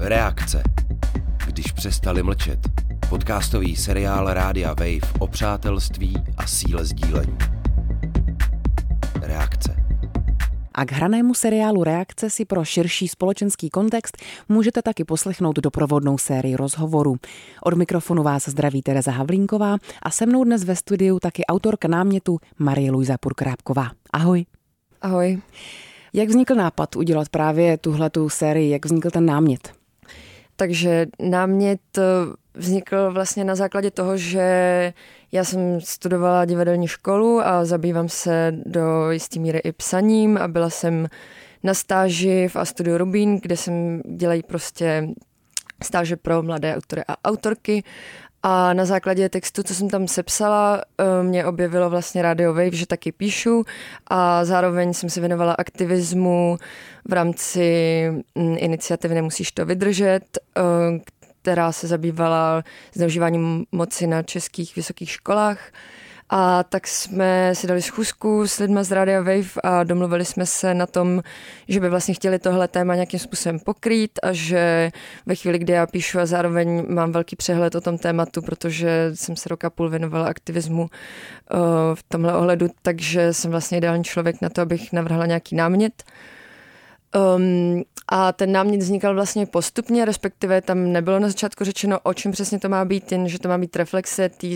Reakce. Když přestali mlčet. Podcastový seriál Rádia Wave o přátelství a síle sdílení. Reakce. A k hranému seriálu Reakce si pro širší společenský kontext můžete taky poslechnout doprovodnou sérii rozhovorů. Od mikrofonu vás zdraví Tereza Havlínková a se mnou dnes ve studiu taky autorka námětu Marie Luisa Purkrápková. Ahoj. Ahoj. Jak vznikl nápad udělat právě tuhletu sérii? Jak vznikl ten námět? Takže námět eh, vznikl vlastně na základě toho, že já jsem studovala divadelní školu a zabývám se do jisté míry i psaním a byla jsem na stáži v A Studio Rubín, kde jsem dělají prostě stáže pro mladé autory a autorky a na základě textu, co jsem tam sepsala, eh, mě objevilo vlastně Radio Wave, že taky píšu a zároveň jsem se věnovala aktivismu v rámci mm, iniciativy Nemusíš to vydržet, eh, která se zabývala zneužíváním moci na českých vysokých školách. A tak jsme si dali schůzku s lidmi z Radio Wave a domluvili jsme se na tom, že by vlastně chtěli tohle téma nějakým způsobem pokrýt a že ve chvíli, kdy já píšu a zároveň mám velký přehled o tom tématu, protože jsem se roka půl věnovala aktivismu uh, v tomhle ohledu, takže jsem vlastně ideální člověk na to, abych navrhla nějaký námět. Um, a ten námět vznikal vlastně postupně, respektive tam nebylo na začátku řečeno, o čem přesně to má být, jen že to má být reflexe té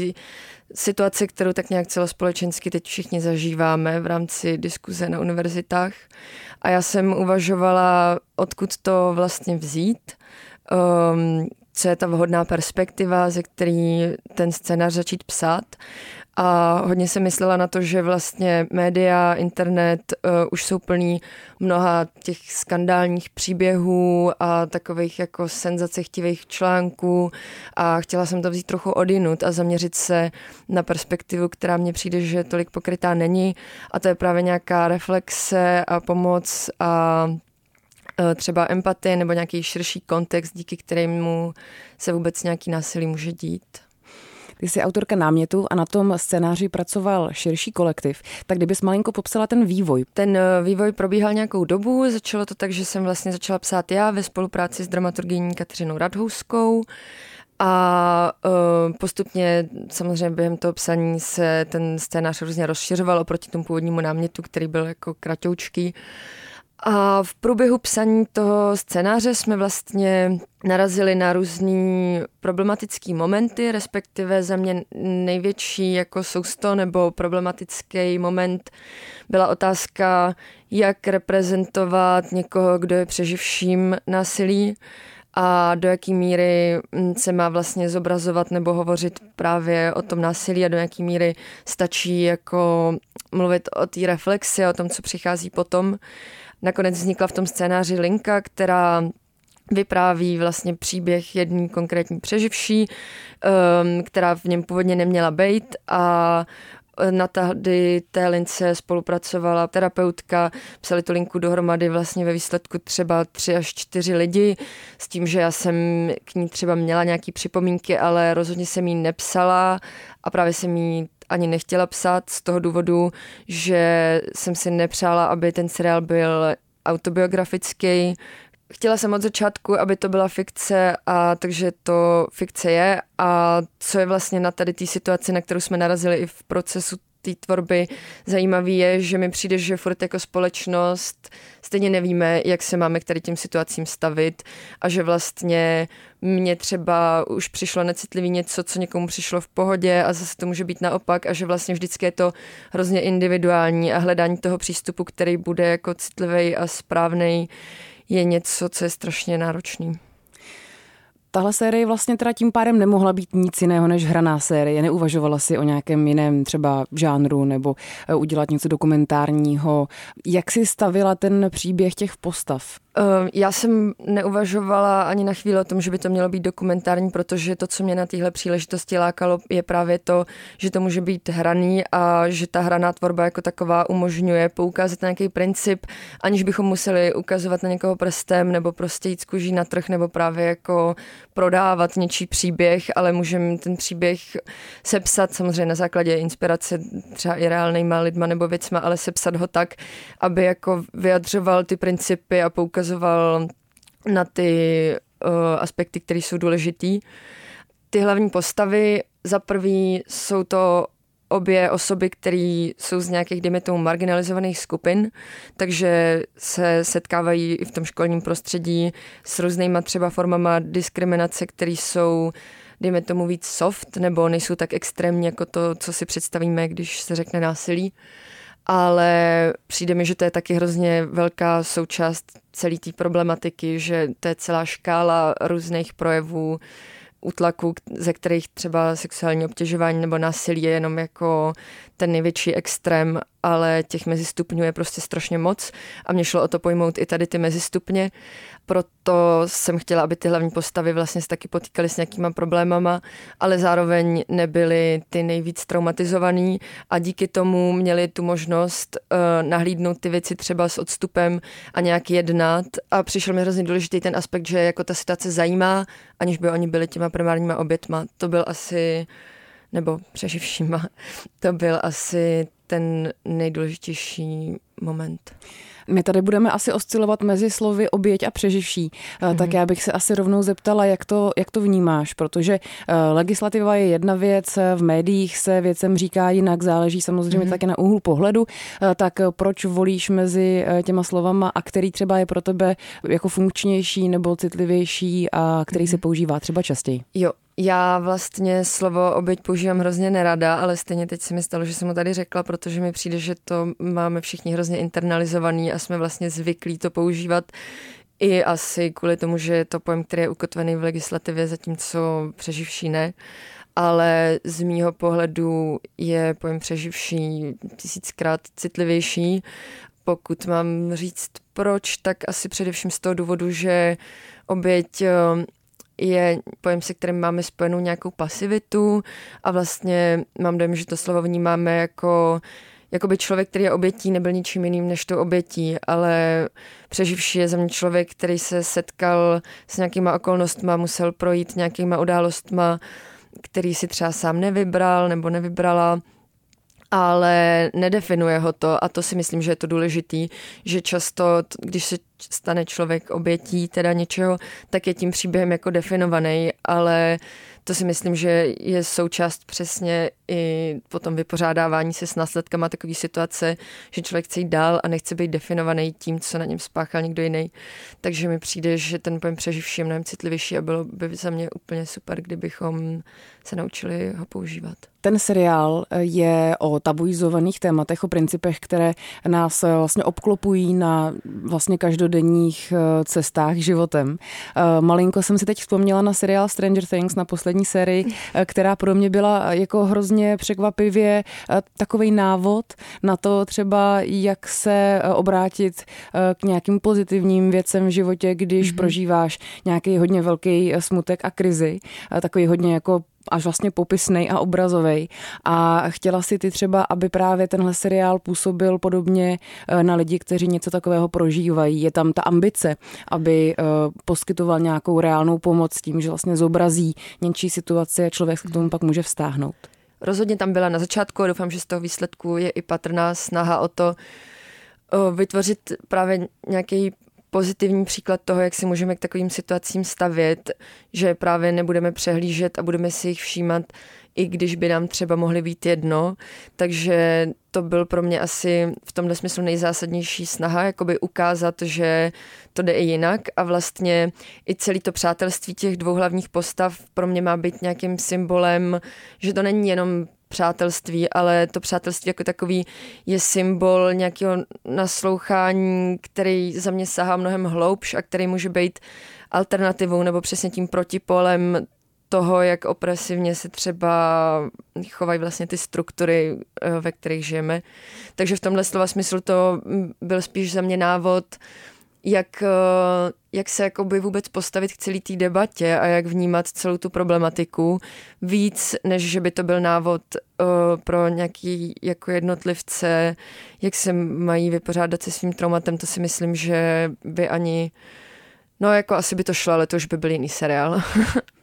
situace, kterou tak nějak celospolečensky teď všichni zažíváme v rámci diskuze na univerzitách. A já jsem uvažovala, odkud to vlastně vzít, um, co je ta vhodná perspektiva, ze který ten scénář začít psát. A hodně jsem myslela na to, že vlastně média, internet uh, už jsou plný mnoha těch skandálních příběhů a takových jako senzacechtivých článků a chtěla jsem to vzít trochu odinut a zaměřit se na perspektivu, která mně přijde, že tolik pokrytá není a to je právě nějaká reflexe a pomoc a e, třeba empatie nebo nějaký širší kontext, díky kterému se vůbec nějaký násilí může dít. Ty jsi autorka námětu a na tom scénáři pracoval širší kolektiv. Tak kdybys malinko popsala ten vývoj. Ten eh, vývoj probíhal nějakou dobu. Začalo to tak, že jsem vlastně začala psát já ve spolupráci s dramaturgyní Kateřinou Radhouskou. A uh, postupně samozřejmě během toho psaní se ten scénář různě rozšiřoval oproti tomu původnímu námětu, který byl jako kratoučký. A v průběhu psaní toho scénáře jsme vlastně narazili na různý problematický momenty, respektive za mě největší jako sousto nebo problematický moment byla otázka, jak reprezentovat někoho, kdo je přeživším násilí a do jaké míry se má vlastně zobrazovat nebo hovořit právě o tom násilí a do jaké míry stačí jako mluvit o té reflexi, o tom, co přichází potom. Nakonec vznikla v tom scénáři linka, která vypráví vlastně příběh jedný konkrétní přeživší, um, která v něm původně neměla být a na tady té lince spolupracovala terapeutka, psali tu linku dohromady vlastně ve výsledku třeba tři až čtyři lidi, s tím, že já jsem k ní třeba měla nějaký připomínky, ale rozhodně jsem jí nepsala a právě jsem jí ani nechtěla psát z toho důvodu, že jsem si nepřála, aby ten seriál byl autobiografický. Chtěla jsem od začátku, aby to byla fikce, a takže to fikce je. A co je vlastně na tady té situaci, na kterou jsme narazili i v procesu té tvorby zajímavý je, že mi přijde, že furt jako společnost stejně nevíme, jak se máme k tady těm situacím stavit a že vlastně mně třeba už přišlo necitlivý něco, co někomu přišlo v pohodě a zase to může být naopak a že vlastně vždycky je to hrozně individuální a hledání toho přístupu, který bude jako citlivý a správný, je něco, co je strašně náročný. Tahle série vlastně teda tím pádem nemohla být nic jiného než hraná série. Neuvažovala si o nějakém jiném třeba žánru nebo eh, udělat něco dokumentárního. Jak si stavila ten příběh těch postav? Ehm, já jsem neuvažovala ani na chvíli o tom, že by to mělo být dokumentární, protože to, co mě na téhle příležitosti lákalo, je právě to, že to může být hraný a že ta hraná tvorba jako taková umožňuje poukázat na nějaký princip, aniž bychom museli ukazovat na někoho prstem nebo prostě jít z na trh nebo právě jako prodávat něčí příběh, ale můžeme ten příběh sepsat samozřejmě na základě inspirace třeba i reálnýma lidma nebo věcma, ale sepsat ho tak, aby jako vyjadřoval ty principy a poukazoval na ty aspekty, které jsou důležitý. Ty hlavní postavy, za prvý jsou to obě osoby, které jsou z nějakých, dejme tomu, marginalizovaných skupin, takže se setkávají i v tom školním prostředí s různýma třeba formama diskriminace, které jsou dejme tomu víc soft, nebo nejsou tak extrémní jako to, co si představíme, když se řekne násilí. Ale přijde mi, že to je taky hrozně velká součást celé té problematiky, že to je celá škála různých projevů, útlaku, ze kterých třeba sexuální obtěžování nebo násilí je jenom jako ten největší extrém, ale těch mezistupňů je prostě strašně moc a mě šlo o to pojmout i tady ty mezistupně proto jsem chtěla, aby ty hlavní postavy vlastně se taky potýkaly s nějakýma problémama, ale zároveň nebyly ty nejvíc traumatizovaný a díky tomu měli tu možnost uh, nahlídnout ty věci třeba s odstupem a nějak jednat a přišel mi hrozně důležitý ten aspekt, že jako ta situace zajímá, aniž by oni byli těma primárníma obětma. To byl asi nebo přeživšíma, to byl asi ten nejdůležitější moment. My tady budeme asi oscilovat mezi slovy oběť a přeživší. Mm-hmm. Tak já bych se asi rovnou zeptala, jak to, jak to vnímáš, protože eh, legislativa je jedna věc, v médiích se věcem říká jinak, záleží samozřejmě mm-hmm. také na úhlu pohledu. Eh, tak proč volíš mezi těma slovama a který třeba je pro tebe jako funkčnější nebo citlivější a který mm-hmm. se používá třeba častěji? Jo, já vlastně slovo oběť používám hrozně nerada, ale stejně teď se mi stalo, že jsem ho tady řekla, protože mi přijde, že to máme všichni hrozně internalizovaný a jsme vlastně zvyklí to používat i asi kvůli tomu, že je to pojem, který je ukotvený v legislativě, zatímco přeživší ne. Ale z mýho pohledu je pojem přeživší tisíckrát citlivější. Pokud mám říct proč, tak asi především z toho důvodu, že oběť je pojem, se kterým máme spojenou nějakou pasivitu a vlastně mám dojem, že to slovo vnímáme jako by člověk, který je obětí, nebyl ničím jiným než tou obětí, ale přeživší je za mě člověk, který se setkal s nějakýma okolnostma, musel projít nějakýma událostma, který si třeba sám nevybral nebo nevybrala ale nedefinuje ho to a to si myslím, že je to důležitý, že často, když se stane člověk obětí teda něčeho, tak je tím příběhem jako definovaný, ale to si myslím, že je součást přesně i potom vypořádávání se s následkama takové situace, že člověk chce jít dál a nechce být definovaný tím, co na něm spáchal někdo jiný. Takže mi přijde, že ten pojem přeživší je mnohem citlivější a bylo by za mě úplně super, kdybychom se naučili ho používat. Ten seriál je o tabuizovaných tématech, o principech, které nás vlastně obklopují na vlastně každodenních eh, cestách životem. Eh, malinko jsem si teď vzpomněla na seriál Stranger Things na poslední sérii, eh, která pro mě byla jako hrozně překvapivě takový návod na to třeba, jak se obrátit k nějakým pozitivním věcem v životě, když mm-hmm. prožíváš nějaký hodně velký smutek a krizi. Takový hodně jako až vlastně popisnej a obrazový. A chtěla si ty třeba, aby právě tenhle seriál působil podobně eh, na lidi, kteří něco takového prožívají. Je tam ta ambice, aby eh, poskytoval nějakou reálnou pomoc tím, že vlastně zobrazí něčí situaci a člověk se k tomu pak může vztáhnout. Rozhodně tam byla na začátku a doufám, že z toho výsledku je i patrná snaha o to eh, vytvořit právě nějaký pozitivní příklad toho, jak si můžeme k takovým situacím stavět, že právě nebudeme přehlížet a budeme si jich všímat, i když by nám třeba mohly být jedno. Takže to byl pro mě asi v tomhle smyslu nejzásadnější snaha, jakoby ukázat, že to jde i jinak a vlastně i celý to přátelství těch dvou hlavních postav pro mě má být nějakým symbolem, že to není jenom přátelství, ale to přátelství jako takový je symbol nějakého naslouchání, který za mě sahá mnohem hloubš a který může být alternativou nebo přesně tím protipolem toho, jak opresivně se třeba chovají vlastně ty struktury, eh, ve kterých žijeme. Takže v tomhle slova smyslu to byl spíš za mě návod, jak, eh, jak se jakoby vůbec postavit k celé té debatě a jak vnímat celou tu problematiku víc, než že by to byl návod uh, pro nějaký jako jednotlivce, jak se mají vypořádat se svým traumatem, to si myslím, že by ani, no jako asi by to šlo, ale to už by byl jiný seriál.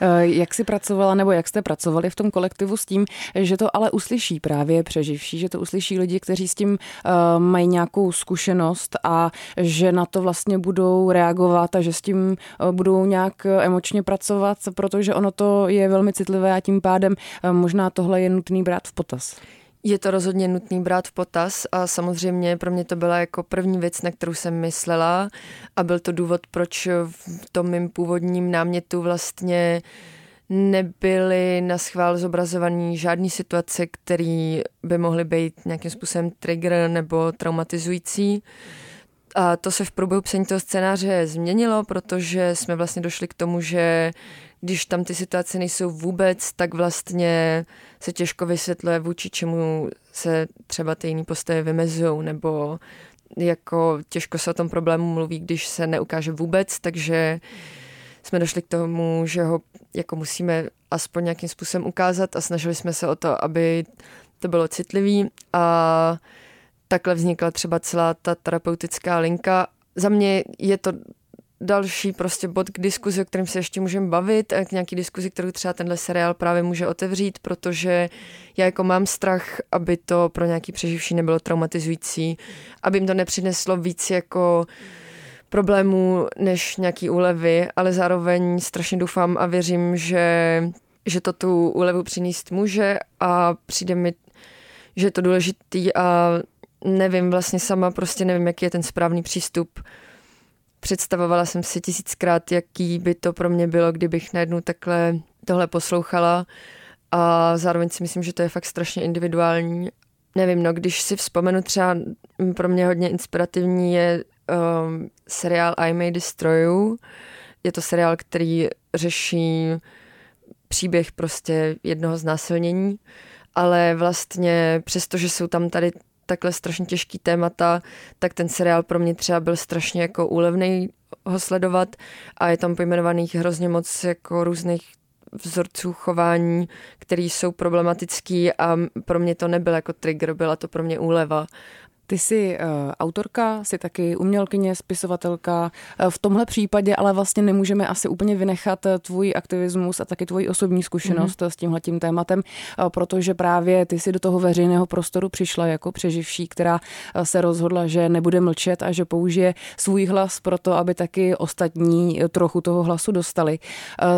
Eh, jak jsi pracovala, nebo jak jste pracovali v tom kolektivu s tím, že to ale uslyší právě přeživší, že to uslyší lidi, kteří s tím uh, mají nějakou zkušenost a že na to vlastně budou reagovat a že s tím uh, budou nějak emočně pracovat, protože ono to je velmi citlivé a tím pádem možná tohle je nutný brát v potaz. Je to rozhodně nutný brát v potaz a samozřejmě pro mě to byla jako první věc, na kterou jsem myslela a byl to důvod, proč v tom mým původním námětu vlastně nebyly na schvál zobrazované žádné situace, které by mohly být nějakým způsobem trigger nebo traumatizující. A to se v průběhu psaní toho scénáře změnilo, protože jsme vlastně došli k tomu, že když tam ty situace nejsou vůbec, tak vlastně se těžko vysvětluje, vůči čemu se třeba ty jiné postavy vymezují, nebo jako těžko se o tom problému mluví, když se neukáže vůbec, takže jsme došli k tomu, že ho jako musíme aspoň nějakým způsobem ukázat a snažili jsme se o to, aby to bylo citlivý. A takhle vznikla třeba celá ta terapeutická linka. Za mě je to další prostě bod k diskuzi, o kterém se ještě můžeme bavit, a k nějaký diskuzi, kterou třeba tenhle seriál právě může otevřít, protože já jako mám strach, aby to pro nějaký přeživší nebylo traumatizující, aby jim to nepřineslo víc jako problémů než nějaký úlevy, ale zároveň strašně doufám a věřím, že, že to tu úlevu přinést může a přijde mi, že je to důležitý a nevím vlastně sama, prostě nevím, jaký je ten správný přístup Představovala jsem si tisíckrát, jaký by to pro mě bylo, kdybych najednou takhle tohle poslouchala a zároveň si myslím, že to je fakt strašně individuální. Nevím, no, když si vzpomenu třeba pro mě hodně inspirativní je um, seriál I May Destroy You. Je to seriál, který řeší příběh prostě jednoho znásilnění, ale vlastně přesto, že jsou tam tady takhle strašně těžký témata, tak ten seriál pro mě třeba byl strašně jako úlevný ho sledovat a je tam pojmenovaných hrozně moc jako různých vzorců chování, které jsou problematický a pro mě to nebyl jako trigger, byla to pro mě úleva ty jsi uh, autorka, jsi taky umělkyně, spisovatelka. Uh, v tomhle případě ale vlastně nemůžeme asi úplně vynechat uh, tvůj aktivismus a taky tvoji osobní zkušenost mm-hmm. s tímhletím tématem, protože právě ty si do toho veřejného prostoru přišla jako přeživší, která se rozhodla, že nebude mlčet a že použije svůj hlas pro to, aby taky ostatní trochu toho hlasu dostali.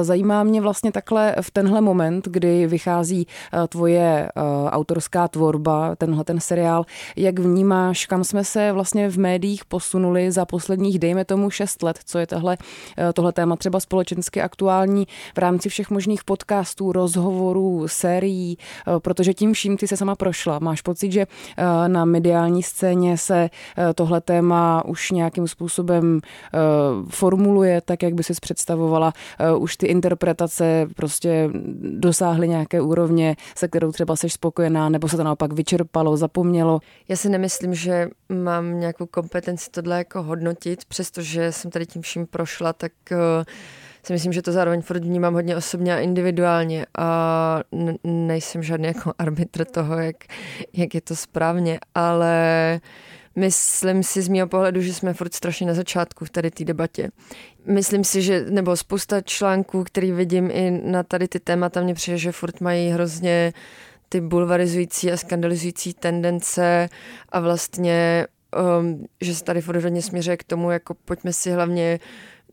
Zajímá mě vlastně takhle v tenhle moment, kdy vychází tvoje autorská tvorba, tenhle ten seriál, jak vnímá vnímáš, kam jsme se vlastně v médiích posunuli za posledních, dejme tomu, šest let, co je tohle, eh, tohle téma třeba společensky aktuální v rámci všech možných podcastů, rozhovorů, sérií, eh, protože tím vším ty se sama prošla. Máš pocit, že eh, na mediální scéně se tohle téma už nějakým způsobem formuluje tak, jak by si představovala, už ty interpretace prostě dosáhly nějaké úrovně, se kterou třeba seš spokojená, nebo se to naopak vyčerpalo, zapomnělo? Já si nemyslím, myslím, že mám nějakou kompetenci tohle jako hodnotit, přestože jsem tady tím vším prošla, tak uh, si myslím, že to zároveň furt vnímám hodně osobně a individuálně a nejsem žádný jako arbitr toho, jak, jak je to správně, ale myslím si z mého pohledu, že jsme furt strašně na začátku v tady té debatě. Myslím si, že, nebo spousta článků, který vidím i na tady ty témata, mě přijde, že furt mají hrozně ty bulvarizující a skandalizující tendence a vlastně, um, že se tady furt hodně směřuje k tomu, jako pojďme si hlavně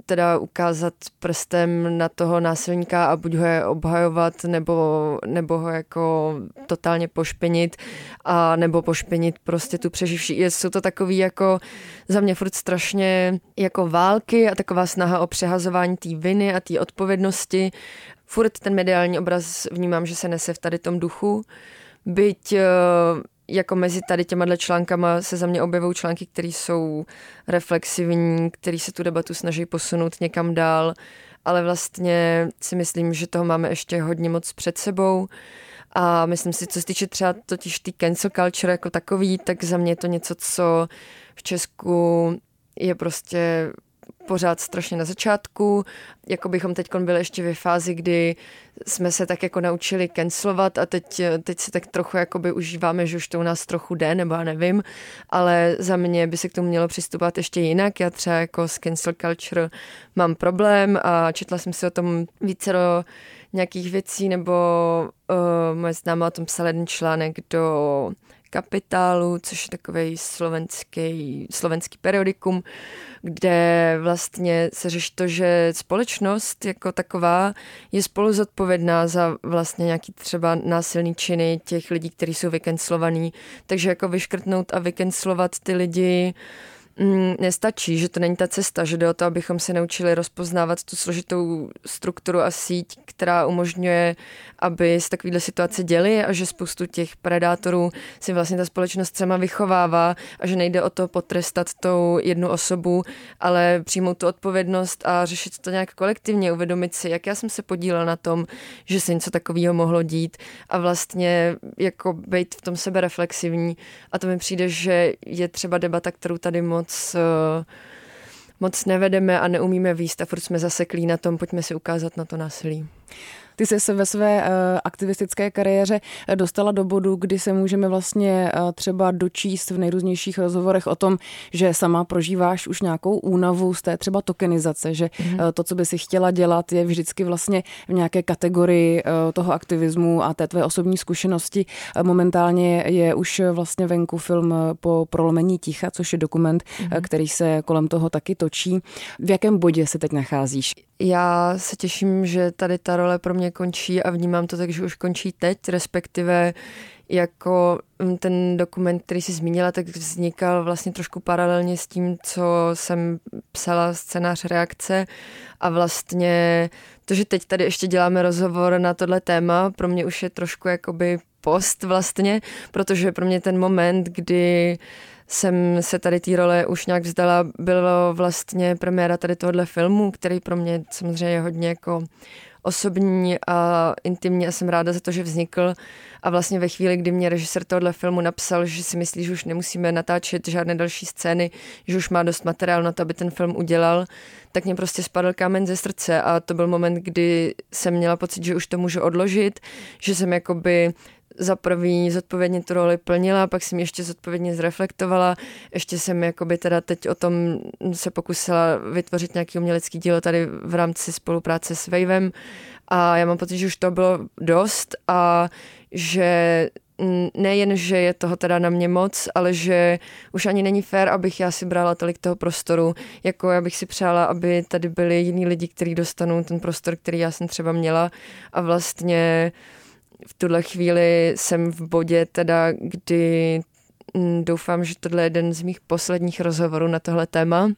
teda ukázat prstem na toho násilníka a buď ho je obhajovat, nebo, nebo ho jako totálně pošpinit, a nebo pošpinit prostě tu přeživší. Jsou to takový jako za mě furt strašně jako války a taková snaha o přehazování té viny a té odpovědnosti furt ten mediální obraz vnímám, že se nese v tady tom duchu, byť eh, jako mezi tady těma článkama se za mě objevují články, které jsou reflexivní, které se tu debatu snaží posunout někam dál, ale vlastně si myslím, že toho máme ještě hodně moc před sebou. A myslím si, co se týče třeba totiž ty cancel culture jako takový, tak za mě je to něco, co v Česku je prostě pořád strašně na začátku, jako bychom teď byli ještě ve fázi, kdy jsme se tak jako naučili cancelovat a teď, teď se tak trochu jakoby užíváme, že už to u nás trochu jde, nebo já nevím, ale za mě by se k tomu mělo přistupovat ještě jinak. Já třeba jako s cancel culture mám problém a četla jsem si o tom více do nějakých věcí, nebo uh, moje známá o tom psala jeden článek do Kapitálu, což je takový slovenský, slovenský periodikum, kde vlastně se řeší to, že společnost jako taková je spolu zodpovědná za vlastně nějaký třeba násilný činy těch lidí, kteří jsou vykenslovaní. Takže jako vyškrtnout a vykenslovat ty lidi mm, nestačí, že to není ta cesta, že jde o to, abychom se naučili rozpoznávat tu složitou strukturu a síť, která umožňuje, aby se takovéhle situace děly a že spoustu těch predátorů si vlastně ta společnost sama vychovává a že nejde o to potrestat tou jednu osobu, ale přijmout tu odpovědnost a řešit to nějak kolektivně, uvědomit si, jak já jsem se podílel na tom, že se něco takového mohlo dít a vlastně jako být v tom sebe reflexivní a to mi přijde, že je třeba debata, kterou tady moc moc, eh, moc nevedeme a neumíme výst a furt jsme zaseklí na tom, pojďme si ukázat na to násilí. Ty jsi se ve své uh, aktivistické kariéře eh, dostala do bodu, kdy se můžeme vlastně uh, třeba dočíst v nejrůznějších rozhovorech o tom, že sama prožíváš už nějakou únavu z té třeba tokenizace, že mm-hmm. to, co by si chtěla dělat, je vždycky vlastně v nějaké kategorii toho aktivismu a té tvé osobní zkušenosti. Momentálně je už vlastně venku film po prolomení ticha, což je dokument, mm-hmm. který se kolem toho taky točí. V jakém bodě se teď nacházíš? Já se těším, že tady ta role pro mě končí a vnímám to tak, že už končí teď, respektive jako mm, ten dokument, který jsi zmínila, tak vznikal vlastně trošku paralelně s tím, co jsem psala scénář reakce a vlastně to, že teď tady ještě děláme rozhovor na tohle téma, pro mě už je trošku jakoby post vlastně, protože pro mě ten moment, kdy jsem se tady té role už nějak vzdala, bylo vlastně premiéra tady tohohle filmu, který pro mě samozřejmě je hodně jako osobní a intimní a jsem ráda za to, že vznikl. A vlastně ve chvíli, kdy mě režisér tohohle filmu napsal, že si myslí, že už nemusíme natáčet žádné další scény, že už má dost materiálu na to, aby ten film udělal, tak mě prostě spadl kámen ze srdce a to byl moment, kdy jsem měla pocit, že už to můžu odložit, že jsem jakoby za první zodpovědně tu roli plnila, pak jsem ještě zodpovědně zreflektovala, ještě jsem jakoby teda teď o tom se pokusila vytvořit nějaký umělecký dílo tady v rámci spolupráce s Wavem. A já mám pocit, že už to bylo dost a že nejen, že je toho teda na mě moc, ale že už ani není fér, abych já si brala tolik toho prostoru, jako já bych si přála, aby tady byli jiní lidi, kteří dostanou ten prostor, který já jsem třeba měla. A vlastně v tuhle chvíli jsem v bodě teda, kdy mm, doufám, že tohle je jeden z mých posledních rozhovorů na tohle téma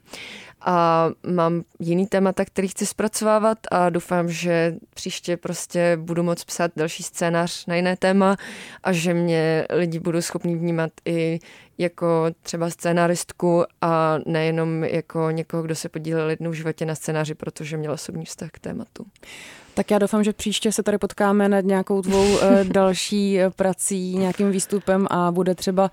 a mám jiný témata, který chci zpracovávat a doufám, že příště prostě budu moct psát další scénář na jiné téma a že mě lidi budou schopni vnímat i jako třeba scénáristku a nejenom jako někoho, kdo se podílel jednou v životě na scénáři, protože měl osobní vztah k tématu. Tak já doufám, že příště se tady potkáme nad nějakou tvou uh, další eh, prací, nějakým výstupem a bude třeba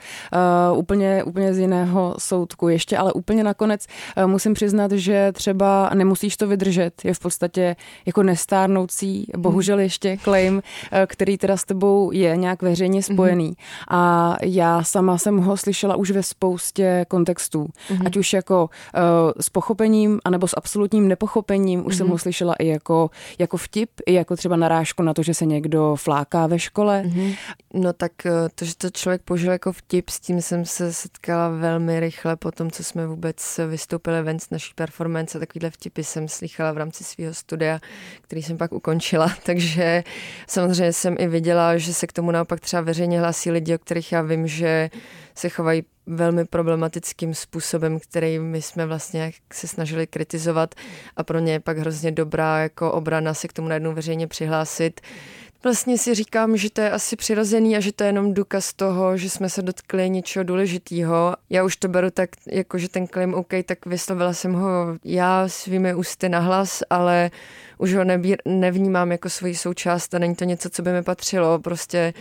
uh, úplně, úplně z jiného soudku. Ještě ale úplně nakonec uh, musím přiznat, že třeba nemusíš to vydržet. Je v podstatě jako nestárnoucí, bohužel ještě claim, uh, který teda s tebou je nějak veřejně mhm. spojený. Mm-hmm. A já sama jsem ho slyšela už ve spoustě kontextů. Mm-hmm. Ať už jako uh, s pochopením, anebo s absolutním nepochopením. Už mm-hmm. jsem mhm. ho slyšela i jako, jako vtip i jako třeba narážku na to, že se někdo fláká ve škole? Mm-hmm. No tak eh, to, že to člověk použil jako vtip, s tím jsem se setkala velmi rychle po tom, co jsme vůbec vystoupili ven z naší performance. Takovýhle vtipy jsem slychala v rámci svého studia, který jsem pak ukončila. Takže samozřejmě jsem i viděla, že se k tomu naopak třeba veřejně hlásí lidi, o kterých já vím, že se chovají velmi problematickým způsobem, který my jsme vlastně se snažili kritizovat a pro ně je pak hrozně dobrá jako obrana se k tomu najednou veřejně přihlásit. Vlastně si říkám, že to je asi přirozený a že to je jenom důkaz toho, že jsme se dotkli něčeho důležitého. Já už to beru tak, jako že ten claim OK, tak vyslovila jsem ho já svými ústy nahlas, ale už ho nebír, nevnímám jako svoji součást a není to něco, co by mi patřilo. Prostě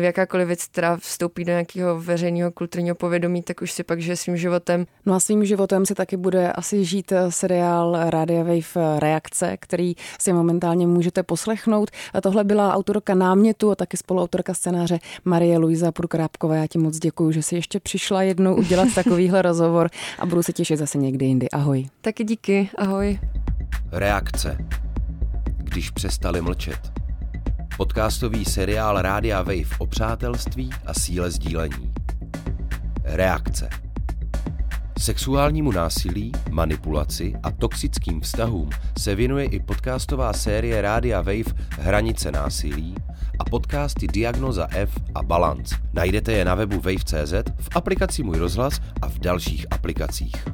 jakákoliv věc, která vstoupí do nějakého veřejného kulturního povědomí, tak už si pak žije svým životem. No a svým životem si taky bude asi žít seriál Radio Wave Reakce, který si momentálně můžete poslechnout. A tohle byla autorka námětu a taky spoluautorka scénáře Marie Luisa Purkrápková. Já ti moc děkuji, že jsi ještě přišla jednou udělat takovýhle rozhovor a budu se těšit zase někdy jindy. Ahoj. Taky díky. Ahoj. Reakce. Když přestali mlčet. Podcastový seriál Rádia Wave o přátelství a síle sdílení. Reakce. Sexuálnímu násilí, manipulaci a toxickým vztahům se věnuje i podcastová série Rádia Wave Hranice násilí a podcasty Diagnoza F a Balance. Najdete je na webu wave.cz, v aplikaci Můj rozhlas a v dalších aplikacích.